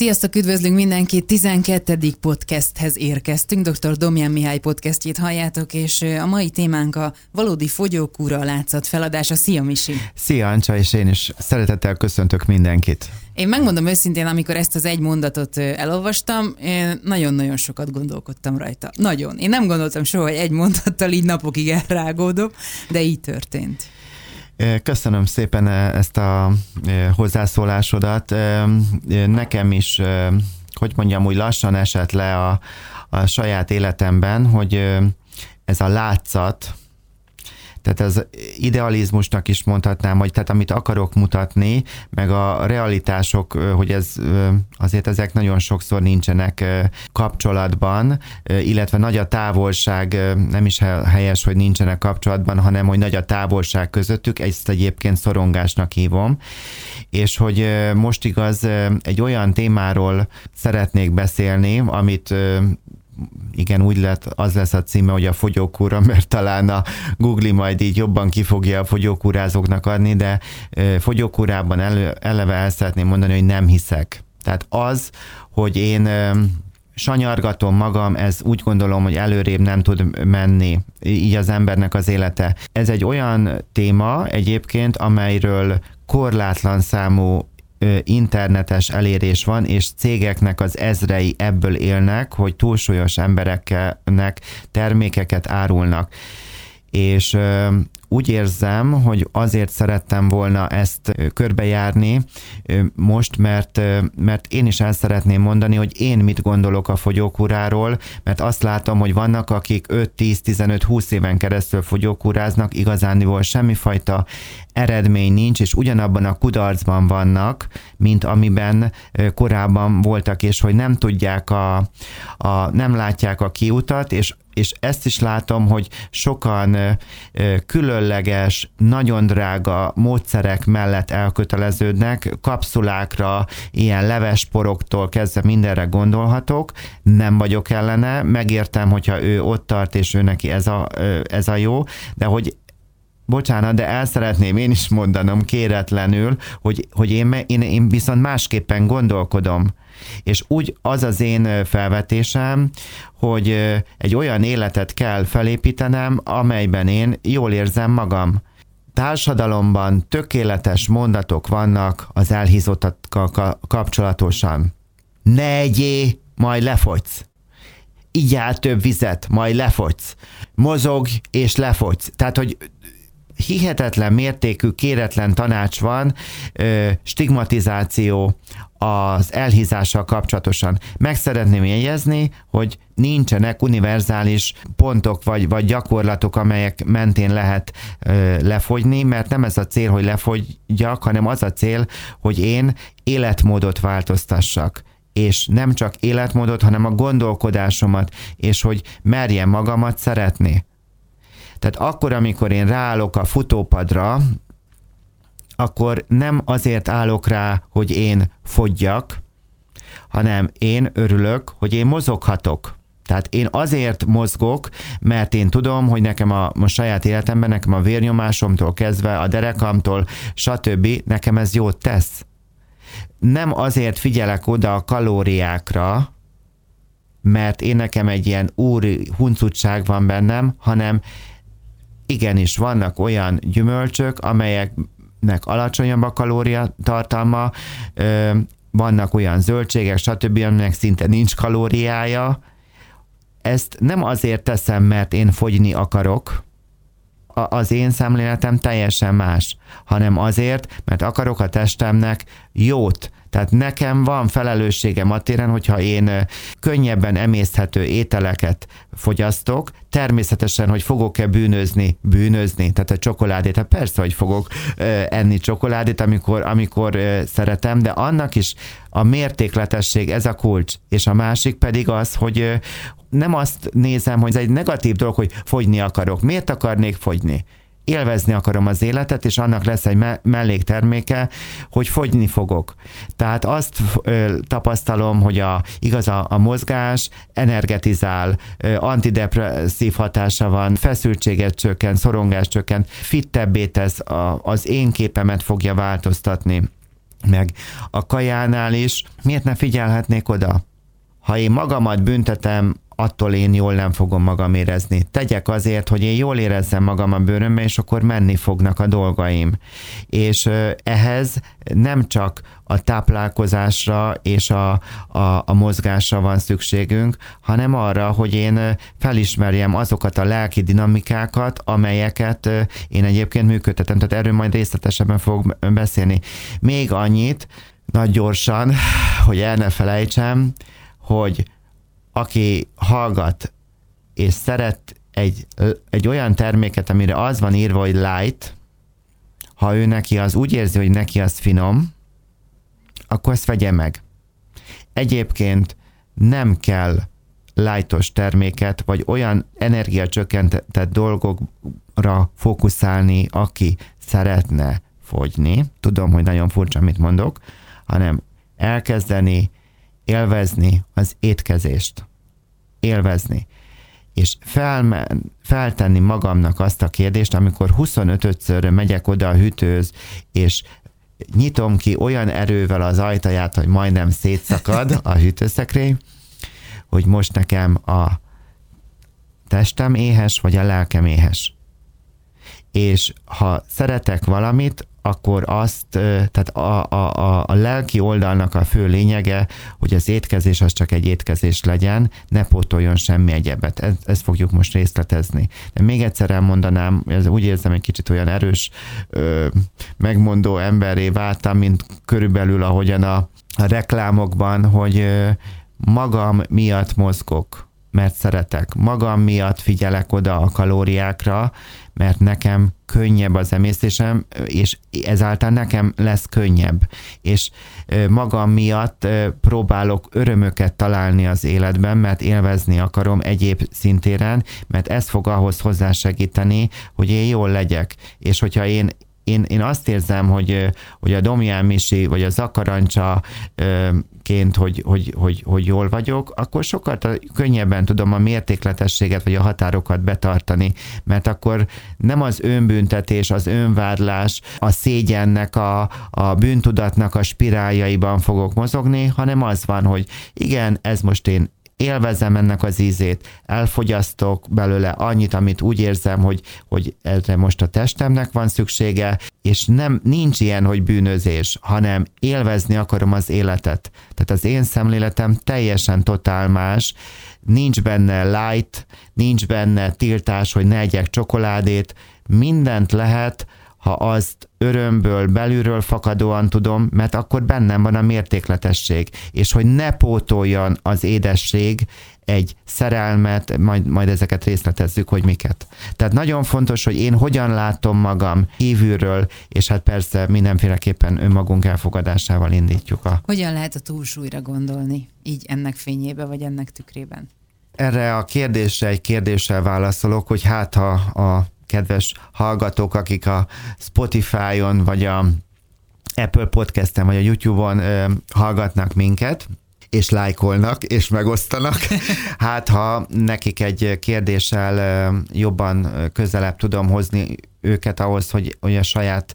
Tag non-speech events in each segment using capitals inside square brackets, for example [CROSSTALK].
Sziasztok, üdvözlünk mindenkit! 12. podcasthez érkeztünk. Dr. Domján Mihály podcastjét halljátok, és a mai témánk a valódi fogyókúra látszat feladása. Szia, Misi! Szia, Ancsa, és én is szeretettel köszöntök mindenkit. Én megmondom őszintén, amikor ezt az egy mondatot elolvastam, én nagyon-nagyon sokat gondolkodtam rajta. Nagyon. Én nem gondoltam soha, hogy egy mondattal így napokig elrágódom, de így történt. Köszönöm szépen ezt a hozzászólásodat. Nekem is, hogy mondjam, úgy lassan esett le a, a saját életemben, hogy ez a látszat, tehát ez idealizmusnak is mondhatnám, hogy tehát amit akarok mutatni, meg a realitások, hogy ez azért ezek nagyon sokszor nincsenek kapcsolatban, illetve nagy a távolság, nem is helyes, hogy nincsenek kapcsolatban, hanem hogy nagy a távolság közöttük, ezt egyébként szorongásnak hívom, és hogy most igaz egy olyan témáról szeretnék beszélni, amit igen, úgy lett, az lesz a címe, hogy a fogyókúra, [LAUGHS] mert talán a Google majd így jobban ki fogja a fogyókúrázóknak adni, de fogyókúrában elő, eleve el szeretném mondani, hogy nem hiszek. Tehát az, hogy én sanyargatom magam, ez úgy gondolom, hogy előrébb nem tud menni, így az embernek az élete. Ez egy olyan téma egyébként, amelyről korlátlan számú internetes elérés van, és cégeknek az ezrei ebből élnek, hogy túlsúlyos embereknek termékeket árulnak. És úgy érzem, hogy azért szerettem volna ezt körbejárni most, mert, mert én is el szeretném mondani, hogy én mit gondolok a fogyókúráról, mert azt látom, hogy vannak, akik 5-10-15-20 éven keresztül fogyókúráznak, igazániból semmifajta eredmény nincs, és ugyanabban a kudarcban vannak, mint amiben korábban voltak, és hogy nem tudják a, a nem látják a kiutat, és és ezt is látom, hogy sokan különleges, nagyon drága módszerek mellett elköteleződnek, kapszulákra, ilyen levesporoktól kezdve mindenre gondolhatok, nem vagyok ellene, megértem, hogyha ő ott tart, és ő neki ez a, ez a jó, de hogy bocsánat, de el szeretném én is mondanom kéretlenül, hogy, hogy én, én, én viszont másképpen gondolkodom. És úgy az az én felvetésem, hogy egy olyan életet kell felépítenem, amelyben én jól érzem magam. Társadalomban tökéletes mondatok vannak az elhízottakkal kapcsolatosan. Ne egyé, majd lefogysz igyál több vizet, majd lefogysz. Mozog és lefogysz. Tehát, hogy hihetetlen mértékű kéretlen tanács van, stigmatizáció az elhízással kapcsolatosan. Meg szeretném jegyezni, hogy nincsenek univerzális pontok vagy, vagy gyakorlatok, amelyek mentén lehet ö, lefogyni, mert nem ez a cél, hogy lefogyjak, hanem az a cél, hogy én életmódot változtassak és nem csak életmódot, hanem a gondolkodásomat, és hogy merjem magamat szeretni. Tehát akkor, amikor én ráállok a futópadra, akkor nem azért állok rá, hogy én fogyjak, hanem én örülök, hogy én mozoghatok. Tehát én azért mozgok, mert én tudom, hogy nekem a, a saját életemben, nekem a vérnyomásomtól kezdve, a derekamtól, stb. nekem ez jót tesz. Nem azért figyelek oda a kalóriákra, mert én nekem egy ilyen úri huncutság van bennem, hanem igenis vannak olyan gyümölcsök, amelyeknek alacsonyabb a kalóriatartalma, vannak olyan zöldségek, stb., aminek szinte nincs kalóriája. Ezt nem azért teszem, mert én fogyni akarok, az én szemléletem teljesen más, hanem azért, mert akarok a testemnek jót, tehát nekem van felelősségem a téren, hogyha én könnyebben emészthető ételeket fogyasztok, természetesen, hogy fogok-e bűnözni, bűnözni, tehát a csokoládét, hát persze, hogy fogok enni csokoládét, amikor, amikor szeretem, de annak is a mértékletesség, ez a kulcs, és a másik pedig az, hogy nem azt nézem, hogy ez egy negatív dolog, hogy fogyni akarok. Miért akarnék fogyni? Élvezni akarom az életet, és annak lesz egy me- mellékterméke, hogy fogyni fogok. Tehát azt tapasztalom, hogy a, igaz a, a mozgás energetizál, ö, antidepresszív hatása van, feszültséget csökkent, szorongást csökkent, fittebbé tesz, a, az én képemet fogja változtatni meg a kajánál is, miért ne figyelhetnék oda? Ha én magamat büntetem, attól én jól nem fogom magam érezni. Tegyek azért, hogy én jól érezzem magam a bőrömben, és akkor menni fognak a dolgaim. És ehhez nem csak a táplálkozásra és a, a, a mozgásra van szükségünk, hanem arra, hogy én felismerjem azokat a lelki dinamikákat, amelyeket én egyébként működtetem. Tehát erről majd részletesebben fogok beszélni. Még annyit, nagy gyorsan, hogy el ne felejtsem, hogy aki hallgat és szeret egy, egy olyan terméket, amire az van írva, hogy light, ha ő neki az úgy érzi, hogy neki az finom, akkor ezt vegye meg. Egyébként nem kell lightos terméket, vagy olyan energiacsökkentett dolgokra fókuszálni, aki szeretne fogyni. Tudom, hogy nagyon furcsa, amit mondok, hanem elkezdeni élvezni az étkezést. Élvezni. És felmen, feltenni magamnak azt a kérdést, amikor 25-ször megyek oda a hűtőz, és nyitom ki olyan erővel az ajtaját, hogy majdnem szétszakad a hűtőszekrény, hogy most nekem a testem éhes, vagy a lelkem éhes. És ha szeretek valamit, akkor azt, tehát a, a, a, a lelki oldalnak a fő lényege, hogy az étkezés az csak egy étkezés legyen, ne pótoljon semmi egyebet. Ez, ezt fogjuk most részletezni. De még egyszer elmondanám, ez úgy érzem egy kicsit olyan erős, ö, megmondó emberré váltam, mint körülbelül ahogyan a, a reklámokban, hogy ö, magam miatt mozgok mert szeretek. Magam miatt figyelek oda a kalóriákra, mert nekem könnyebb az emésztésem, és ezáltal nekem lesz könnyebb. És magam miatt próbálok örömöket találni az életben, mert élvezni akarom egyéb szintéren, mert ez fog ahhoz hozzásegíteni, hogy én jól legyek. És hogyha én én, én azt érzem, hogy, hogy a Domján Misi, vagy a Zakarancsa ként, hogy, hogy, hogy, hogy jól vagyok, akkor sokkal könnyebben tudom a mértékletességet vagy a határokat betartani, mert akkor nem az önbüntetés, az önvádlás, a szégyennek, a, a bűntudatnak a spiráljaiban fogok mozogni, hanem az van, hogy igen, ez most én élvezem ennek az ízét, elfogyasztok belőle annyit, amit úgy érzem, hogy, hogy erre most a testemnek van szüksége, és nem, nincs ilyen, hogy bűnözés, hanem élvezni akarom az életet. Tehát az én szemléletem teljesen totál más, nincs benne light, nincs benne tiltás, hogy ne egyek csokoládét, mindent lehet, ha azt örömből, belülről fakadóan tudom, mert akkor bennem van a mértékletesség, és hogy ne pótoljon az édesség egy szerelmet, majd, majd ezeket részletezzük, hogy miket. Tehát nagyon fontos, hogy én hogyan látom magam kívülről, és hát persze mindenféleképpen önmagunk elfogadásával indítjuk a... Hogyan lehet a túlsúlyra gondolni, így ennek fényébe, vagy ennek tükrében? Erre a kérdésre egy kérdéssel válaszolok, hogy hát ha a kedves hallgatók, akik a Spotify-on, vagy a Apple Podcast-en, vagy a YouTube-on ö, hallgatnak minket, és lájkolnak, és megosztanak. [LAUGHS] Hát, ha nekik egy kérdéssel jobban közelebb tudom hozni őket ahhoz, hogy, hogy a saját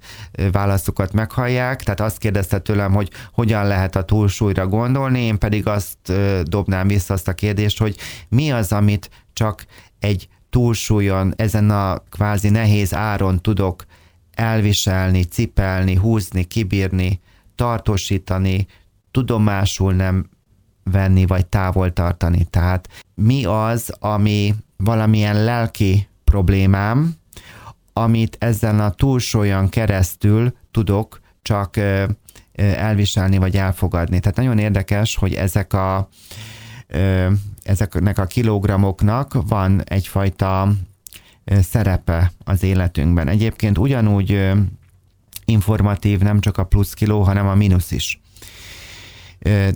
válaszukat meghallják. Tehát azt kérdezte tőlem, hogy hogyan lehet a túlsúlyra gondolni, én pedig azt dobnám vissza azt a kérdést, hogy mi az, amit csak egy túlsúlyon, ezen a kvázi nehéz áron tudok elviselni, cipelni, húzni, kibírni, tartósítani, tudomásul nem venni, vagy távol tartani. Tehát mi az, ami valamilyen lelki problémám, amit ezen a túlsúlyon keresztül tudok csak elviselni, vagy elfogadni. Tehát nagyon érdekes, hogy ezek a ezeknek a kilogramoknak van egyfajta szerepe az életünkben. Egyébként ugyanúgy informatív nem csak a plusz kiló, hanem a mínusz is.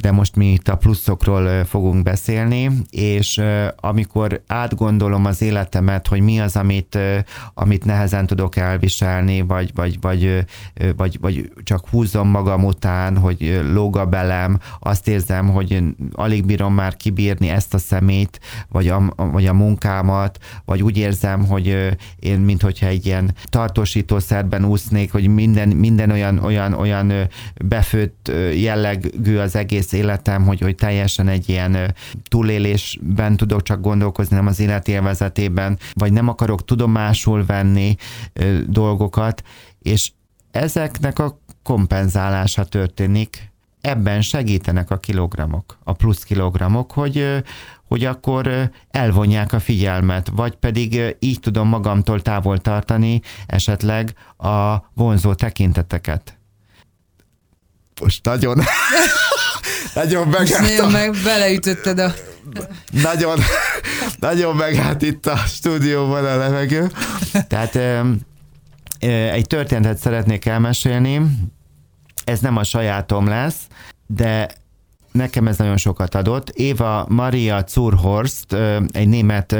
De most mi itt a pluszokról fogunk beszélni, és amikor átgondolom az életemet, hogy mi az, amit, amit nehezen tudok elviselni, vagy, vagy, vagy, vagy, vagy csak húzom magam után, hogy lóg a belem, azt érzem, hogy alig bírom már kibírni ezt a szemét, vagy a, vagy a munkámat, vagy úgy érzem, hogy én, mint hogyha egy ilyen tartósítószerben úsznék, hogy minden, minden olyan, olyan, olyan befőtt jellegű az egész életem, hogy, hogy teljesen egy ilyen túlélésben tudok csak gondolkozni, nem az életélvezetében, vagy nem akarok tudomásul venni dolgokat, és ezeknek a kompenzálása történik, ebben segítenek a kilogramok, a plusz kilogramok, hogy, hogy akkor elvonják a figyelmet, vagy pedig így tudom magamtól távol tartani esetleg a vonzó tekinteteket. Most nagyon, [LAUGHS] nagyon megállt. Nagyon meg beleütötted a... Nagyon, nagyon megállt itt a stúdióban a levegő. Tehát egy történetet szeretnék elmesélni, ez nem a sajátom lesz, de nekem ez nagyon sokat adott. Éva Maria Zurhorst, egy német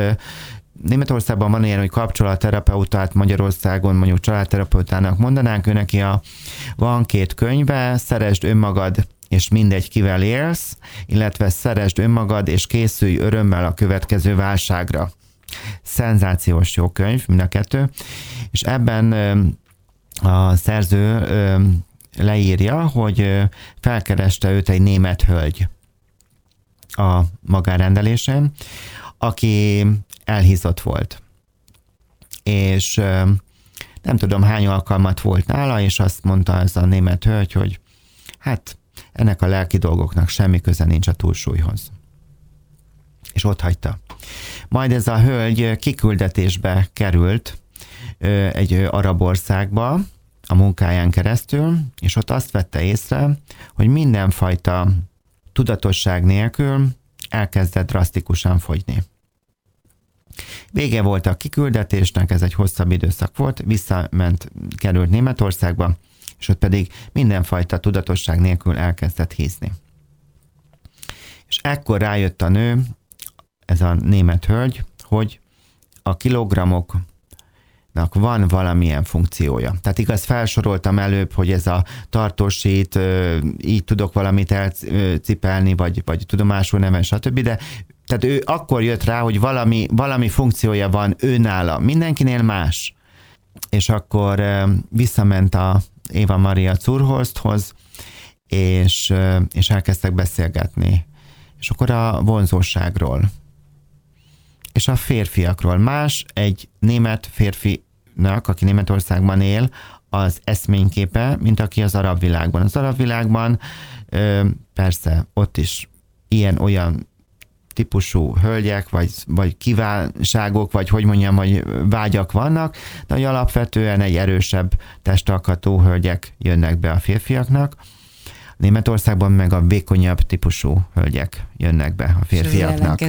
Németországban van ilyen, hogy kapcsolatterapeutát Magyarországon mondjuk családterapeutának mondanánk, ő neki a, van két könyve, Szeresd önmagad és mindegy kivel élsz, illetve szeresd önmagad és készülj örömmel a következő válságra. Szenzációs jó könyv, mind a kettő, és ebben a szerző leírja, hogy felkereste őt egy német hölgy a magárendelésén, aki elhízott volt. És nem tudom hány alkalmat volt nála, és azt mondta ez a német hölgy, hogy hát ennek a lelki dolgoknak semmi köze nincs a túlsúlyhoz. És ott hagyta. Majd ez a hölgy kiküldetésbe került egy arab országba, a munkáján keresztül, és ott azt vette észre, hogy mindenfajta tudatosság nélkül elkezdett drasztikusan fogyni. Vége volt a kiküldetésnek, ez egy hosszabb időszak volt, visszament, került Németországba, és ott pedig mindenfajta tudatosság nélkül elkezdett hízni. És ekkor rájött a nő, ez a német hölgy, hogy a kilogramok van valamilyen funkciója. Tehát igaz, felsoroltam előbb, hogy ez a tartósít, így tudok valamit elcipelni, vagy, vagy tudomásul neven, stb., de tehát ő akkor jött rá, hogy valami, valami funkciója van őnála, mindenkinél más. És akkor visszament a Éva Maria Zurholsthoz, és, és elkezdtek beszélgetni. És akkor a vonzóságról és a férfiakról. Más egy német férfinak, aki Németországban él, az eszményképe, mint aki az arab világban. Az arab világban persze ott is ilyen-olyan típusú hölgyek, vagy, vagy kívánságok, vagy hogy mondjam, hogy vágyak vannak, de hogy alapvetően egy erősebb testalkatú hölgyek jönnek be a férfiaknak. Németországban meg a vékonyabb típusú hölgyek jönnek be a férfiaknak. És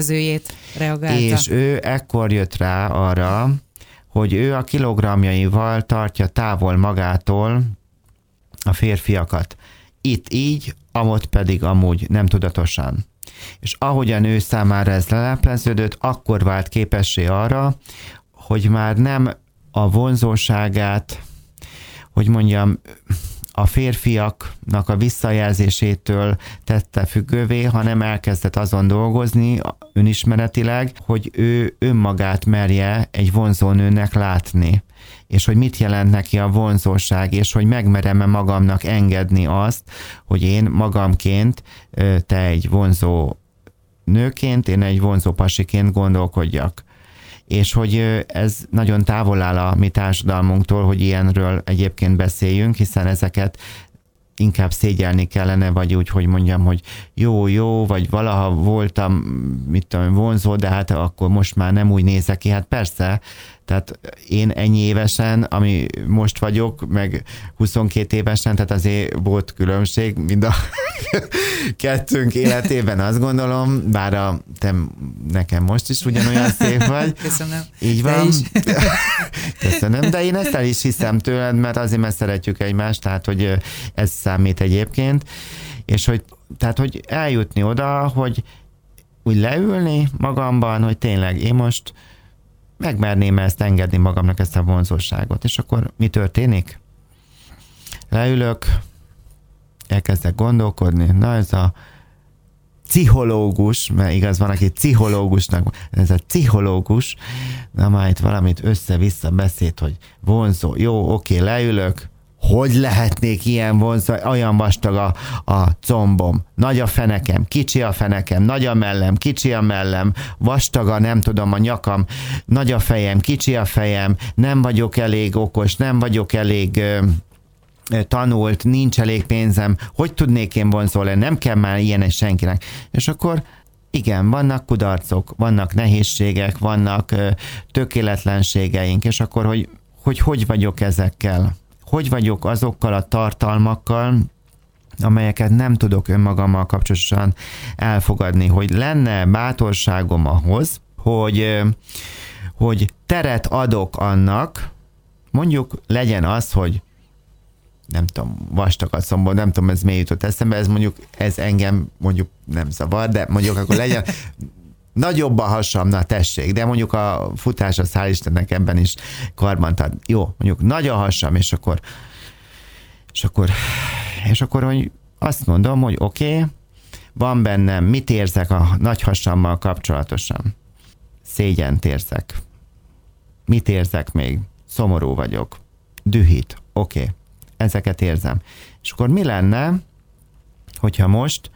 reagálta. És ő ekkor jött rá arra, hogy ő a kilogramjaival tartja távol magától a férfiakat. Itt így, amott pedig amúgy nem tudatosan. És ahogy a nő számára ez lelepleződött, akkor vált képessé arra, hogy már nem a vonzóságát, hogy mondjam, a férfiaknak a visszajelzésétől tette függővé, hanem elkezdett azon dolgozni önismeretileg, hogy ő önmagát merje egy vonzónőnek látni és hogy mit jelent neki a vonzóság, és hogy megmerem-e magamnak engedni azt, hogy én magamként, te egy vonzó nőként, én egy vonzó pasiként gondolkodjak és hogy ez nagyon távol áll a mi társadalmunktól, hogy ilyenről egyébként beszéljünk, hiszen ezeket inkább szégyelni kellene, vagy úgy, hogy mondjam, hogy jó, jó, vagy valaha voltam, mit tudom, vonzó, de hát akkor most már nem úgy nézek ki. Hát persze, tehát én ennyi évesen, ami most vagyok, meg 22 évesen, tehát azért volt különbség mind a [LAUGHS] kettőnk életében, azt gondolom, bár a, te nekem most is ugyanolyan [LAUGHS] szép vagy. Köszönöm. Így van. [LAUGHS] Köszönöm, de én ezt el is hiszem tőled, mert azért, mert szeretjük egymást, tehát hogy ez számít egyébként, és hogy tehát, hogy eljutni oda, hogy úgy leülni magamban, hogy tényleg én most megmerném ezt engedni magamnak ezt a vonzóságot. És akkor mi történik? Leülök, elkezdek gondolkodni, na ez a pszichológus, mert igaz van, aki pszichológusnak, ez a pszichológus, na már itt valamit össze-vissza beszéd, hogy vonzó, jó, oké, leülök, hogy lehetnék ilyen vonzó, olyan vastag a, a combom, nagy a fenekem, kicsi a fenekem, nagy a mellem, kicsi a mellem, vastaga, nem tudom, a nyakam, nagy a fejem, kicsi a fejem, nem vagyok elég okos, nem vagyok elég tanult, nincs elég pénzem, hogy tudnék én vonzó lenni, nem kell már ilyen senkinek. És akkor igen, vannak kudarcok, vannak nehézségek, vannak ö, tökéletlenségeink, és akkor hogy, hogy hogy vagyok ezekkel? Hogy vagyok azokkal a tartalmakkal, amelyeket nem tudok önmagammal kapcsolatosan elfogadni, hogy lenne bátorságom ahhoz, hogy, hogy teret adok annak, mondjuk legyen az, hogy nem tudom, vastag szomból, nem tudom, ez miért jutott eszembe, ez mondjuk, ez engem mondjuk nem zavar, de mondjuk akkor legyen [LAUGHS] nagyobb a hasam, na tessék, de mondjuk a futás a szál Istennek ebben is karbantat. Jó, mondjuk nagy a hasam, és akkor és akkor, és akkor hogy azt mondom, hogy oké, okay, van bennem, mit érzek a nagy hasammal kapcsolatosan? Szégyent érzek. Mit érzek még? Szomorú vagyok. Dühít. Oké. Okay ezeket érzem. És akkor mi lenne, hogyha most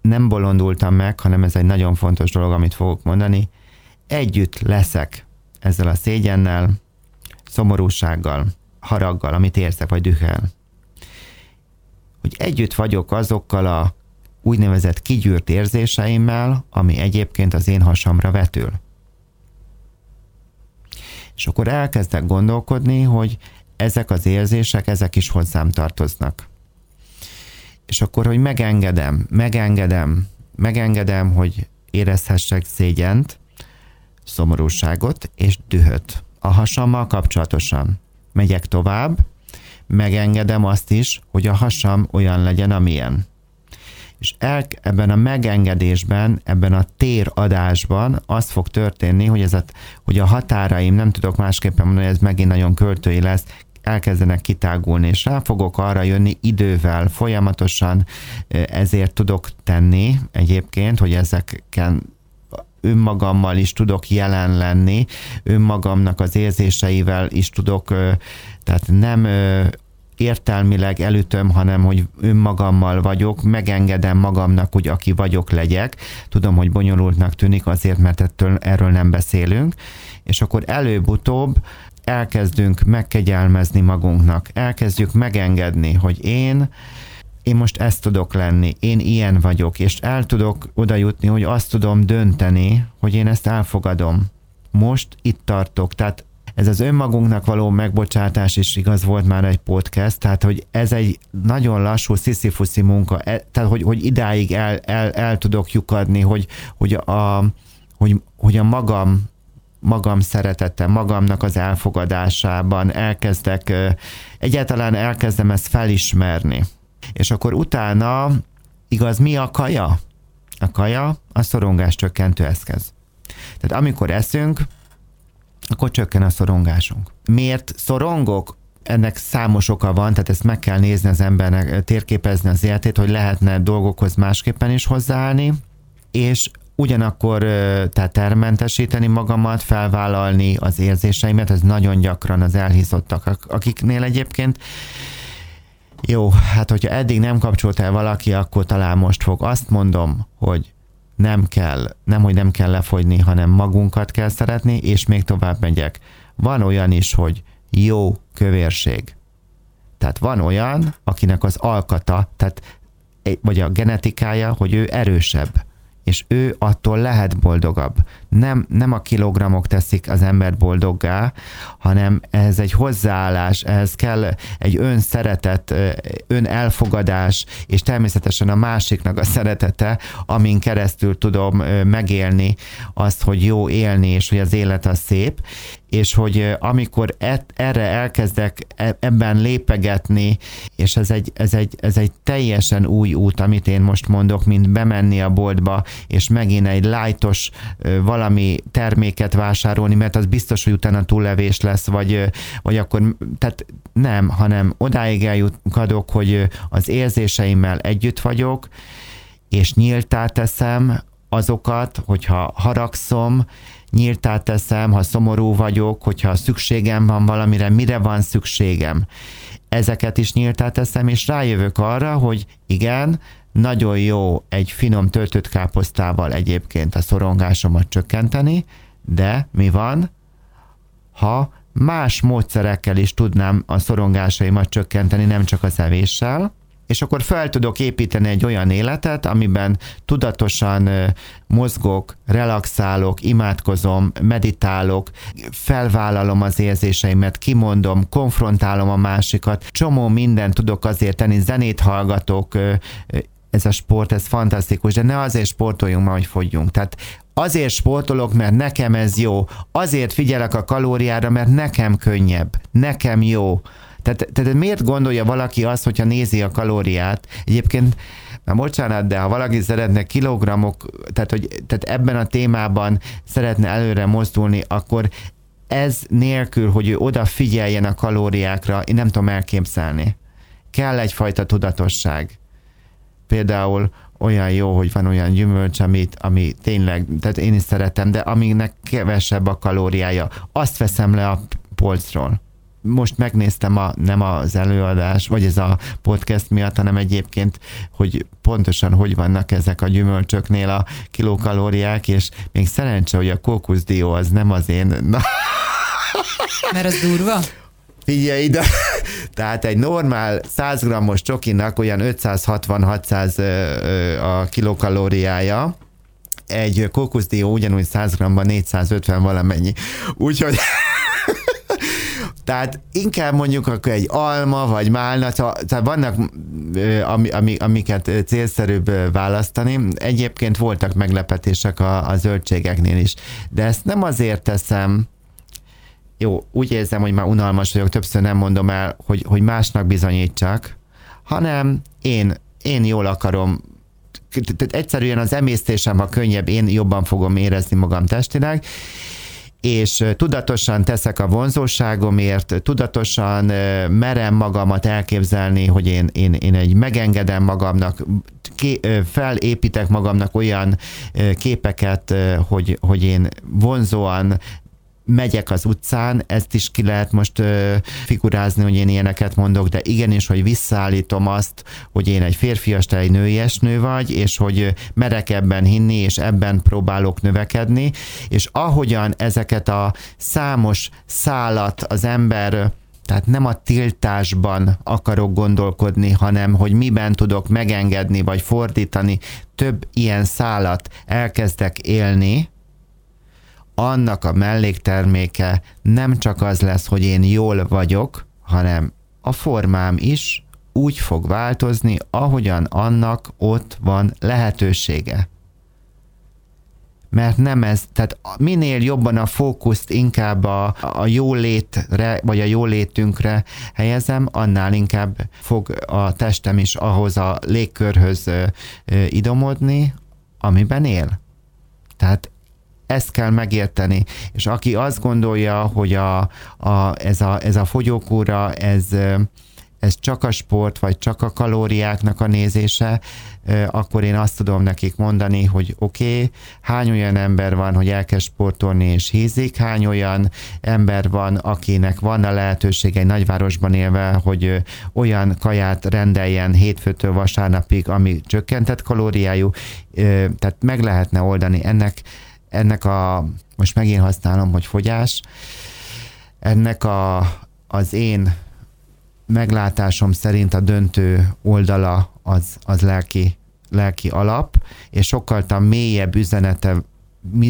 nem bolondultam meg, hanem ez egy nagyon fontos dolog, amit fogok mondani, együtt leszek ezzel a szégyennel, szomorúsággal, haraggal, amit érzek, vagy dühel. Hogy együtt vagyok azokkal a úgynevezett kigyűrt érzéseimmel, ami egyébként az én hasamra vetül. És akkor elkezdek gondolkodni, hogy ezek az érzések, ezek is hozzám tartoznak. És akkor, hogy megengedem, megengedem, megengedem, hogy érezhessek szégyent, szomorúságot és dühöt a hasammal kapcsolatosan. Megyek tovább, megengedem azt is, hogy a hasam olyan legyen, amilyen. És el, ebben a megengedésben, ebben a téradásban az fog történni, hogy, ez a, hogy a határaim, nem tudok másképpen mondani, ez megint nagyon költői lesz, elkezdenek kitágulni, és rá fogok arra jönni idővel, folyamatosan ezért tudok tenni egyébként, hogy ezeken önmagammal is tudok jelen lenni, önmagamnak az érzéseivel is tudok, tehát nem értelmileg elütöm, hanem hogy önmagammal vagyok, megengedem magamnak, hogy aki vagyok, legyek. Tudom, hogy bonyolultnak tűnik azért, mert ettől, erről nem beszélünk, és akkor előbb-utóbb elkezdünk megkegyelmezni magunknak, elkezdjük megengedni, hogy én én most ezt tudok lenni, én ilyen vagyok, és el tudok oda jutni, hogy azt tudom dönteni, hogy én ezt elfogadom. Most itt tartok, tehát ez az önmagunknak való megbocsátás is igaz volt már egy podcast, tehát hogy ez egy nagyon lassú sziszifuszi munka, e, tehát hogy, hogy idáig el, el, el tudok lyukadni, hogy, hogy, a, hogy, hogy a magam magam szeretete, magamnak az elfogadásában elkezdek, egyáltalán elkezdem ezt felismerni. És akkor utána, igaz, mi a kaja? A kaja a szorongás csökkentő eszköz. Tehát amikor eszünk, akkor csökken a szorongásunk. Miért szorongok? Ennek számos oka van, tehát ezt meg kell nézni az embernek, térképezni az életét, hogy lehetne dolgokhoz másképpen is hozzáállni, és ugyanakkor tehát termentesíteni magamat, felvállalni az érzéseimet, ez nagyon gyakran az elhiszottak, akiknél egyébként jó, hát hogyha eddig nem kapcsolt el valaki, akkor talán most fog. Azt mondom, hogy nem kell, nem, hogy nem kell lefogyni, hanem magunkat kell szeretni, és még tovább megyek. Van olyan is, hogy jó kövérség. Tehát van olyan, akinek az alkata, tehát vagy a genetikája, hogy ő erősebb és ő attól lehet boldogabb. Nem, nem a kilogramok teszik az embert boldoggá, hanem ez egy hozzáállás, ehhez kell egy önszeretet, önelfogadás, és természetesen a másiknak a szeretete, amin keresztül tudom megélni azt, hogy jó élni, és hogy az élet az szép, és hogy amikor et, erre elkezdek e, ebben lépegetni, és ez egy, ez, egy, ez egy teljesen új út, amit én most mondok, mint bemenni a boltba, és megint egy lájtos valami terméket vásárolni, mert az biztos, hogy utána túllevés lesz, vagy, vagy akkor, tehát nem, hanem odáig eljutkadok, hogy az érzéseimmel együtt vagyok, és nyíltá teszem azokat, hogyha haragszom, nyíltá teszem, ha szomorú vagyok, hogyha szükségem van valamire, mire van szükségem. Ezeket is nyíltá teszem, és rájövök arra, hogy igen, nagyon jó egy finom töltött káposztával egyébként a szorongásomat csökkenteni, de mi van, ha más módszerekkel is tudnám a szorongásaimat csökkenteni, nem csak az evéssel, és akkor fel tudok építeni egy olyan életet, amiben tudatosan mozgok, relaxálok, imádkozom, meditálok, felvállalom az érzéseimet, kimondom, konfrontálom a másikat, csomó mindent tudok azért tenni, zenét hallgatok, ez a sport, ez fantasztikus, de ne azért sportoljunk ma, hogy fogyjunk. Tehát azért sportolok, mert nekem ez jó, azért figyelek a kalóriára, mert nekem könnyebb, nekem jó. Tehát, tehát miért gondolja valaki azt, hogyha nézi a kalóriát? Egyébként Na bocsánat, de ha valaki szeretne kilogramok, tehát, hogy, tehát ebben a témában szeretne előre mozdulni, akkor ez nélkül, hogy ő odafigyeljen a kalóriákra, én nem tudom elképzelni. Kell egyfajta tudatosság. Például olyan jó, hogy van olyan gyümölcs, amit, ami tényleg, tehát én is szeretem, de aminek kevesebb a kalóriája, azt veszem le a polcról most megnéztem a, nem az előadás, vagy ez a podcast miatt, hanem egyébként, hogy pontosan hogy vannak ezek a gyümölcsöknél a kilokalóriák, és még szerencse, hogy a kókuszdió az nem az én... Na. Mert az durva? Figyelj ide! Tehát egy normál 100 g-os csokinak olyan 560-600 a kilokalóriája, egy kókuszdió ugyanúgy 100 g-ban 450 valamennyi. Úgyhogy tehát inkább mondjuk akkor egy alma, vagy málna, tehát vannak, ami, ami, amiket célszerűbb választani. Egyébként voltak meglepetések a, a zöldségeknél is, de ezt nem azért teszem, jó, úgy érzem, hogy már unalmas vagyok, többször nem mondom el, hogy, hogy másnak bizonyítsak, hanem én, én jól akarom. Tehát egyszerűen az emésztésem, ha könnyebb, én jobban fogom érezni magam testileg, és tudatosan teszek a vonzóságomért, tudatosan merem magamat elképzelni, hogy én, én, én egy megengedem magamnak, ké, felépítek magamnak olyan képeket, hogy, hogy én vonzóan megyek az utcán, ezt is ki lehet most ö, figurázni, hogy én ilyeneket mondok, de igenis, hogy visszaállítom azt, hogy én egy férfias, te egy nőies nő vagy, és hogy merek ebben hinni, és ebben próbálok növekedni, és ahogyan ezeket a számos szálat az ember tehát nem a tiltásban akarok gondolkodni, hanem hogy miben tudok megengedni, vagy fordítani, több ilyen szálat elkezdek élni, annak a mellékterméke nem csak az lesz, hogy én jól vagyok, hanem a formám is úgy fog változni, ahogyan annak ott van lehetősége. Mert nem ez, tehát minél jobban a fókuszt inkább a, a jólétre, vagy a jólétünkre helyezem, annál inkább fog a testem is ahhoz a légkörhöz idomodni, amiben él. Tehát ezt kell megérteni. És aki azt gondolja, hogy a, a, ez, a, ez a fogyókúra, ez, ez csak a sport, vagy csak a kalóriáknak a nézése, akkor én azt tudom nekik mondani, hogy oké, okay, hány olyan ember van, hogy elkezd sportolni és hízik, hány olyan ember van, akinek van a lehetőség egy nagyvárosban élve, hogy olyan kaját rendeljen hétfőtől vasárnapig, ami csökkentett kalóriájú, tehát meg lehetne oldani ennek ennek a, most megint használom, hogy fogyás, ennek a, az én meglátásom szerint a döntő oldala az, az lelki, lelki alap, és sokkal mélyebb üzenete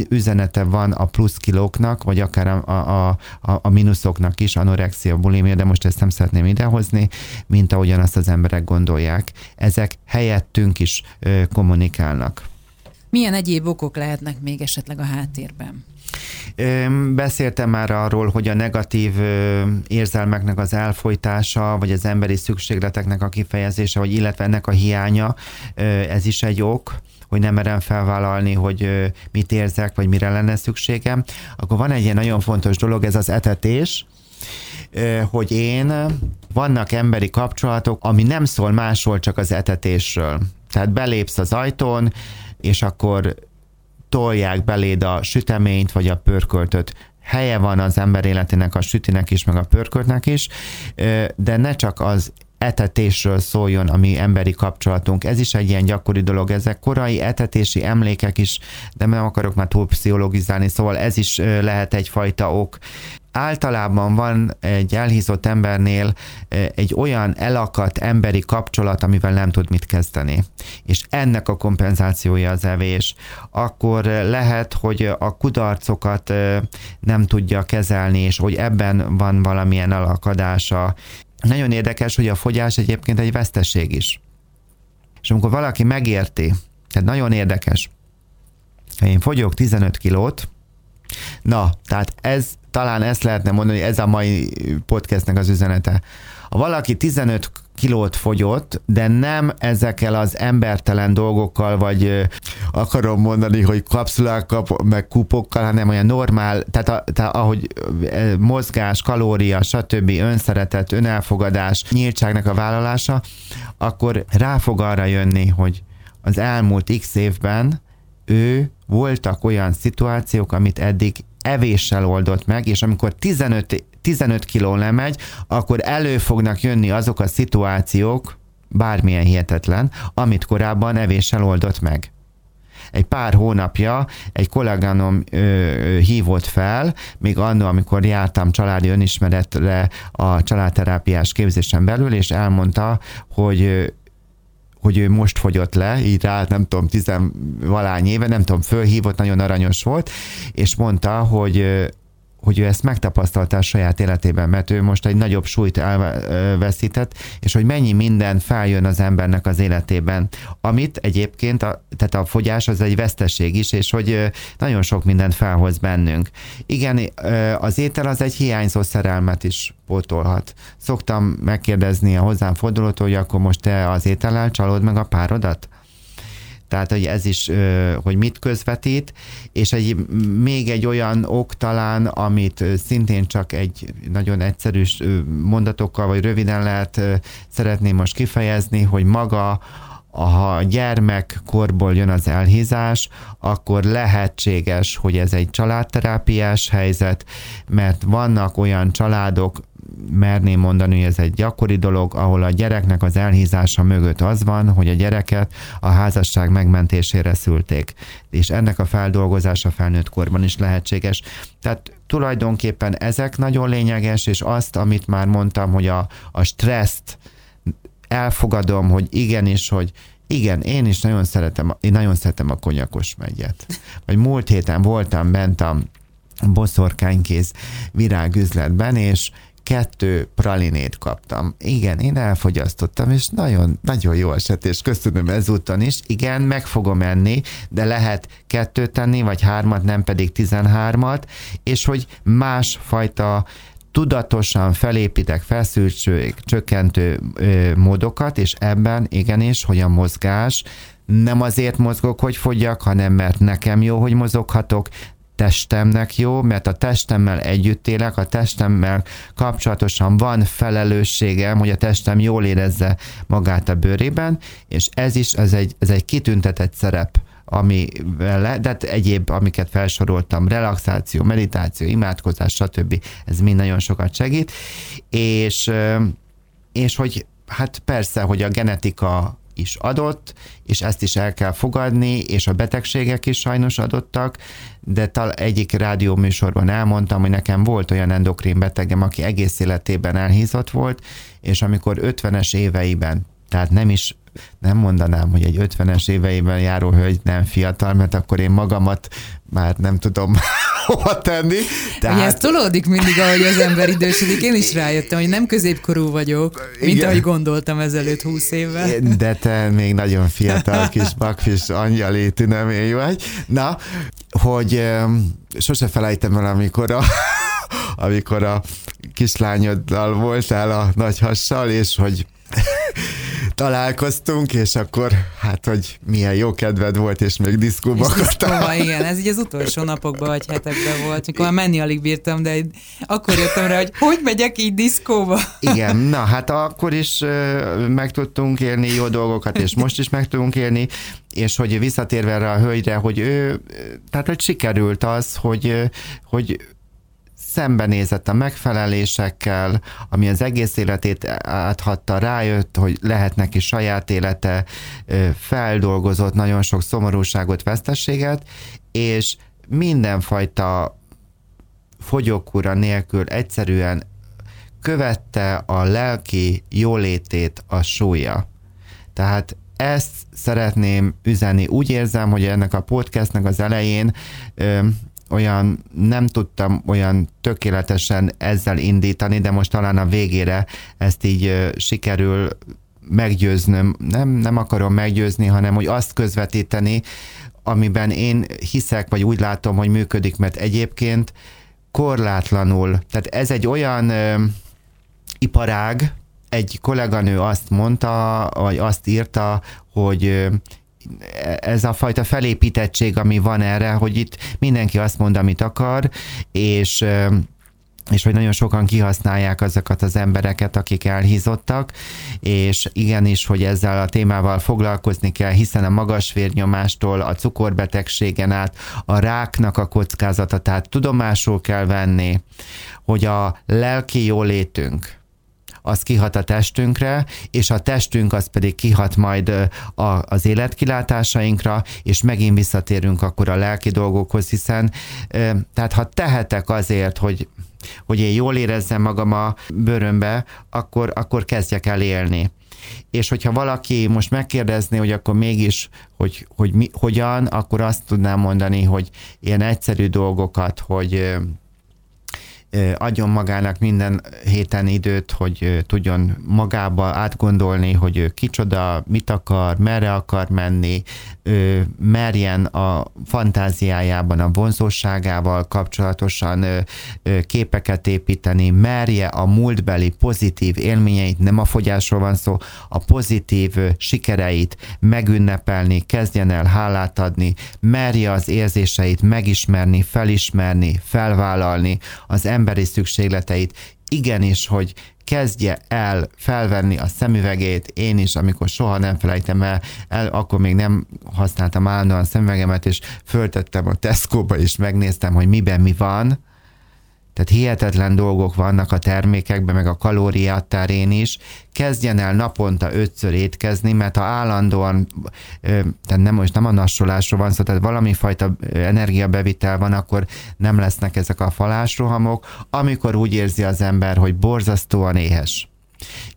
üzenete van a plusz kilóknak, vagy akár a, a, a, a mínuszoknak is, anorexia, bulimia, de most ezt nem szeretném idehozni, mint ahogyan azt az emberek gondolják. Ezek helyettünk is ö, kommunikálnak. Milyen egyéb okok lehetnek még esetleg a háttérben? Beszéltem már arról, hogy a negatív érzelmeknek az elfolytása, vagy az emberi szükségleteknek a kifejezése, vagy illetve ennek a hiánya, ez is egy ok, hogy nem merem felvállalni, hogy mit érzek, vagy mire lenne szükségem. Akkor van egy ilyen nagyon fontos dolog, ez az etetés, hogy én, vannak emberi kapcsolatok, ami nem szól másról, csak az etetésről. Tehát belépsz az ajtón, és akkor tolják beléd a süteményt, vagy a pörköltöt. Helye van az ember életének a sütinek is, meg a pörköltnek is, de ne csak az etetésről szóljon a mi emberi kapcsolatunk. Ez is egy ilyen gyakori dolog, ezek korai etetési emlékek is, de nem akarok már túl pszichologizálni, szóval ez is lehet egyfajta ok általában van egy elhízott embernél egy olyan elakadt emberi kapcsolat, amivel nem tud mit kezdeni. És ennek a kompenzációja az evés. Akkor lehet, hogy a kudarcokat nem tudja kezelni, és hogy ebben van valamilyen alakadása. Nagyon érdekes, hogy a fogyás egyébként egy veszteség is. És amikor valaki megérti, tehát nagyon érdekes, ha én fogyok 15 kilót, na, tehát ez talán ezt lehetne mondani, ez a mai podcastnek az üzenete. Ha valaki 15 kilót fogyott, de nem ezekkel az embertelen dolgokkal, vagy akarom mondani, hogy kapszulák kap, meg kupokkal, hanem olyan normál, tehát, a, tehát ahogy mozgás, kalória, stb., önszeretet, önelfogadás, nyíltságnak a vállalása, akkor rá fog arra jönni, hogy az elmúlt x évben ő voltak olyan szituációk, amit eddig evéssel oldott meg, és amikor 15, 15 kiló lemegy, akkor elő fognak jönni azok a szituációk, bármilyen hihetetlen, amit korábban evéssel oldott meg. Egy pár hónapja egy kolléganom ö, ö, hívott fel, még annó, amikor jártam családi önismeretre a családterápiás képzésen belül, és elmondta, hogy hogy ő most fogyott le, így rá nem tudom, tizenvalány éve, nem tudom, fölhívott, nagyon aranyos volt, és mondta, hogy hogy ő ezt megtapasztalta a saját életében, mert ő most egy nagyobb súlyt elveszített, és hogy mennyi minden feljön az embernek az életében, amit egyébként, a, tehát a fogyás az egy veszteség is, és hogy nagyon sok mindent felhoz bennünk. Igen, az étel az egy hiányzó szerelmet is pótolhat. Szoktam megkérdezni a hozzám fordulót, hogy akkor most te az étellel csalod meg a párodat? Tehát hogy ez is, hogy mit közvetít, és egy, még egy olyan ok talán, amit szintén csak egy nagyon egyszerű mondatokkal, vagy röviden lehet szeretném most kifejezni, hogy maga ha gyermekkorból jön az elhízás, akkor lehetséges, hogy ez egy családterápiás helyzet, mert vannak olyan családok, merném mondani, hogy ez egy gyakori dolog, ahol a gyereknek az elhízása mögött az van, hogy a gyereket a házasság megmentésére szülték. És ennek a feldolgozása felnőtt korban is lehetséges. Tehát tulajdonképpen ezek nagyon lényeges, és azt, amit már mondtam, hogy a, a stresszt elfogadom, hogy igenis, hogy igen, én is nagyon szeretem, én nagyon szeretem a konyakos megyet. Vagy múlt héten voltam bent a boszorkánykéz virágüzletben, és kettő pralinét kaptam. Igen, én elfogyasztottam, és nagyon, nagyon jó esett, és köszönöm ezúttal is. Igen, meg fogom enni, de lehet kettőt tenni, vagy hármat, nem pedig tizenhármat, és hogy másfajta tudatosan felépítek feszültség csökkentő ö, módokat, és ebben igenis, hogy a mozgás nem azért mozgok, hogy fogyjak, hanem mert nekem jó, hogy mozoghatok, testemnek jó, mert a testemmel együtt élek, a testemmel kapcsolatosan van felelősségem, hogy a testem jól érezze magát a bőrében, és ez is, ez egy, ez egy kitüntetett szerep ami vele, de hát egyéb, amiket felsoroltam, relaxáció, meditáció, imádkozás, stb. Ez mind nagyon sokat segít, és, és hogy hát persze, hogy a genetika is adott, és ezt is el kell fogadni, és a betegségek is sajnos adottak, de tal egyik rádióműsorban elmondtam, hogy nekem volt olyan endokrin betegem, aki egész életében elhízott volt, és amikor 50-es éveiben, tehát nem is nem mondanám, hogy egy 50-es éveiben járó hölgy nem fiatal, mert akkor én magamat már nem tudom [LAUGHS] hova tenni. Tehát... Ugye ez tolódik mindig, ahogy az ember idősödik. Én is [LAUGHS] rájöttem, hogy nem középkorú vagyok, mint Igen. ahogy gondoltam ezelőtt 20 évvel. De te még nagyon fiatal [LAUGHS] kis bakfis angyali tünemény vagy. Na, hogy sose felejtem el, amikor a, amikor a kislányoddal voltál a nagy hassal, és hogy találkoztunk, és akkor hát, hogy milyen jó kedved volt, és még diszkóba és diszkóba, igen, ez így az utolsó napokban vagy hetekben volt, mikor már menni alig bírtam, de akkor jöttem rá, hogy hogy megyek így diszkóba. Igen, na hát akkor is meg tudtunk élni jó dolgokat, és most is meg tudunk élni, és hogy visszatérve erre a hölgyre, hogy ő, tehát hogy sikerült az, hogy, hogy szembenézett a megfelelésekkel, ami az egész életét áthatta, rájött, hogy lehet neki saját élete, feldolgozott nagyon sok szomorúságot, vesztességet, és mindenfajta fogyókúra nélkül egyszerűen követte a lelki jólétét a súlya. Tehát ezt szeretném üzenni. Úgy érzem, hogy ennek a podcastnek az elején olyan nem tudtam olyan tökéletesen ezzel indítani, de most talán a végére ezt így sikerül meggyőznöm. Nem, nem akarom meggyőzni, hanem hogy azt közvetíteni, amiben én hiszek, vagy úgy látom, hogy működik, mert egyébként korlátlanul, tehát ez egy olyan ö, iparág, egy kolléganő azt mondta, vagy azt írta, hogy ez a fajta felépítettség, ami van erre, hogy itt mindenki azt mond, amit akar, és és hogy nagyon sokan kihasználják azokat az embereket, akik elhízottak, és igenis, hogy ezzel a témával foglalkozni kell, hiszen a magas vérnyomástól, a cukorbetegségen át, a ráknak a kockázata, tehát tudomásul kell venni, hogy a lelki jólétünk, az kihat a testünkre, és a testünk az pedig kihat majd a, az életkilátásainkra, és megint visszatérünk akkor a lelki dolgokhoz, hiszen tehát ha tehetek azért, hogy hogy én jól érezzem magam a bőrömbe, akkor, akkor kezdjek el élni. És hogyha valaki most megkérdezné, hogy akkor mégis, hogy, hogy mi, hogyan, akkor azt tudnám mondani, hogy ilyen egyszerű dolgokat, hogy adjon magának minden héten időt, hogy tudjon magába átgondolni, hogy ő kicsoda, mit akar, merre akar menni, merjen a fantáziájában, a vonzóságával kapcsolatosan képeket építeni, merje a múltbeli pozitív élményeit, nem a fogyásról van szó, a pozitív sikereit megünnepelni, kezdjen el hálát adni, merje az érzéseit megismerni, felismerni, felvállalni, az emberi szükségleteit, igenis, hogy kezdje el felvenni a szemüvegét, én is, amikor soha nem felejtem el, el akkor még nem használtam állandóan a szemüvegemet, és föltettem a Tesco-ba, és megnéztem, hogy miben mi van, tehát hihetetlen dolgok vannak a termékekben, meg a kalóriátárén is. Kezdjen el naponta ötször étkezni, mert ha állandóan, tehát nem most nem a nassolásról van szó, tehát valami fajta energiabevitel van, akkor nem lesznek ezek a falásrohamok, amikor úgy érzi az ember, hogy borzasztóan éhes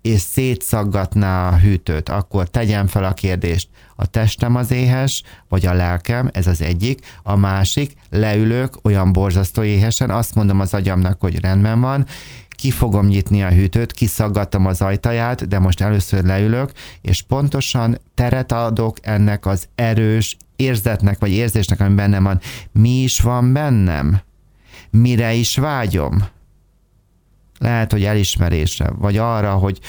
és szétszaggatná a hűtőt, akkor tegyen fel a kérdést, a testem az éhes, vagy a lelkem, ez az egyik. A másik, leülök olyan borzasztó éhesen, azt mondom az agyamnak, hogy rendben van, ki fogom nyitni a hűtőt, kiszaggatom az ajtaját, de most először leülök, és pontosan teret adok ennek az erős érzetnek, vagy érzésnek, ami bennem van. Mi is van bennem? Mire is vágyom? Lehet, hogy elismerésre, vagy arra, hogy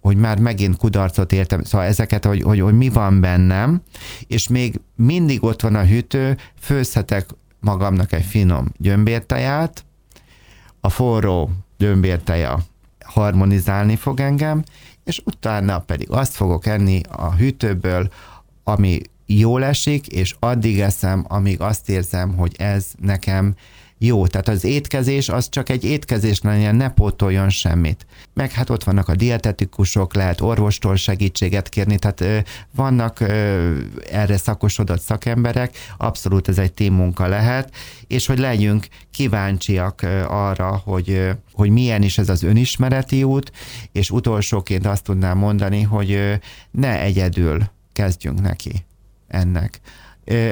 hogy már megint kudarcot értem, szóval ezeket, hogy, hogy, hogy mi van bennem, és még mindig ott van a hűtő, főzhetek magamnak egy finom gyömbértaját, a forró gyömbérteja harmonizálni fog engem, és utána pedig azt fogok enni a hűtőből, ami jól esik, és addig eszem, amíg azt érzem, hogy ez nekem jó. Tehát az étkezés az csak egy étkezés legyen, ne pótoljon semmit. Meg hát ott vannak a dietetikusok, lehet orvostól segítséget kérni, tehát ö, vannak ö, erre szakosodott szakemberek, abszolút ez egy team munka lehet, és hogy legyünk kíváncsiak ö, arra, hogy, ö, hogy milyen is ez az önismereti út, és utolsóként azt tudnám mondani, hogy ö, ne egyedül kezdjünk neki ennek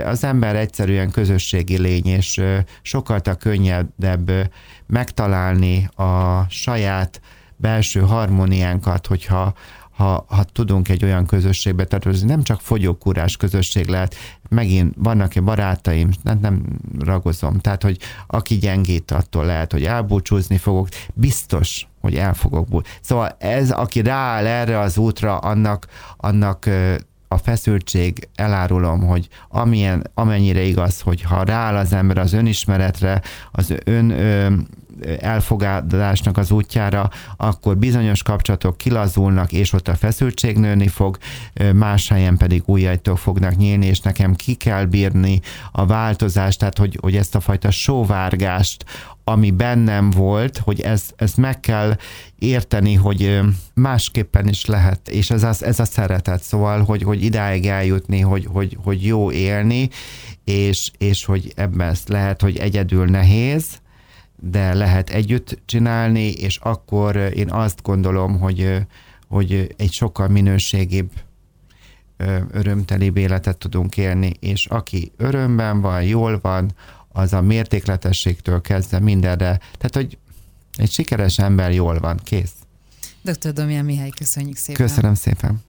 az ember egyszerűen közösségi lény, és sokkal könnyebb megtalálni a saját belső harmóniánkat, hogyha ha, ha tudunk egy olyan közösségbe tartozni, nem csak fogyókúrás közösség lehet, megint vannak-e barátaim, nem, nem ragozom, tehát, hogy aki gyengít, attól lehet, hogy elbúcsúzni fogok, biztos, hogy el fogok búcsúzni. Szóval ez, aki rááll erre az útra, annak, annak a feszültség, elárulom, hogy amilyen, amennyire igaz, hogy ha rááll az ember az önismeretre, az ön ö, elfogadásnak az útjára, akkor bizonyos kapcsolatok kilazulnak, és ott a feszültség nőni fog, más helyen pedig új ajtók fognak nyílni, és nekem ki kell bírni a változást, tehát hogy, hogy ezt a fajta sóvárgást, ami bennem volt, hogy ez, ezt meg kell érteni, hogy másképpen is lehet, és ez, az, ez a szeretet, szóval, hogy, hogy idáig eljutni, hogy, hogy, hogy jó élni, és, és hogy ebben lehet, hogy egyedül nehéz, de lehet együtt csinálni, és akkor én azt gondolom, hogy, hogy egy sokkal minőségibb örömteli életet tudunk élni, és aki örömben van, jól van, az a mértékletességtől kezdve mindenre, tehát hogy egy sikeres ember jól van, kész. Dr. Domján Mihály, köszönjük szépen. Köszönöm szépen.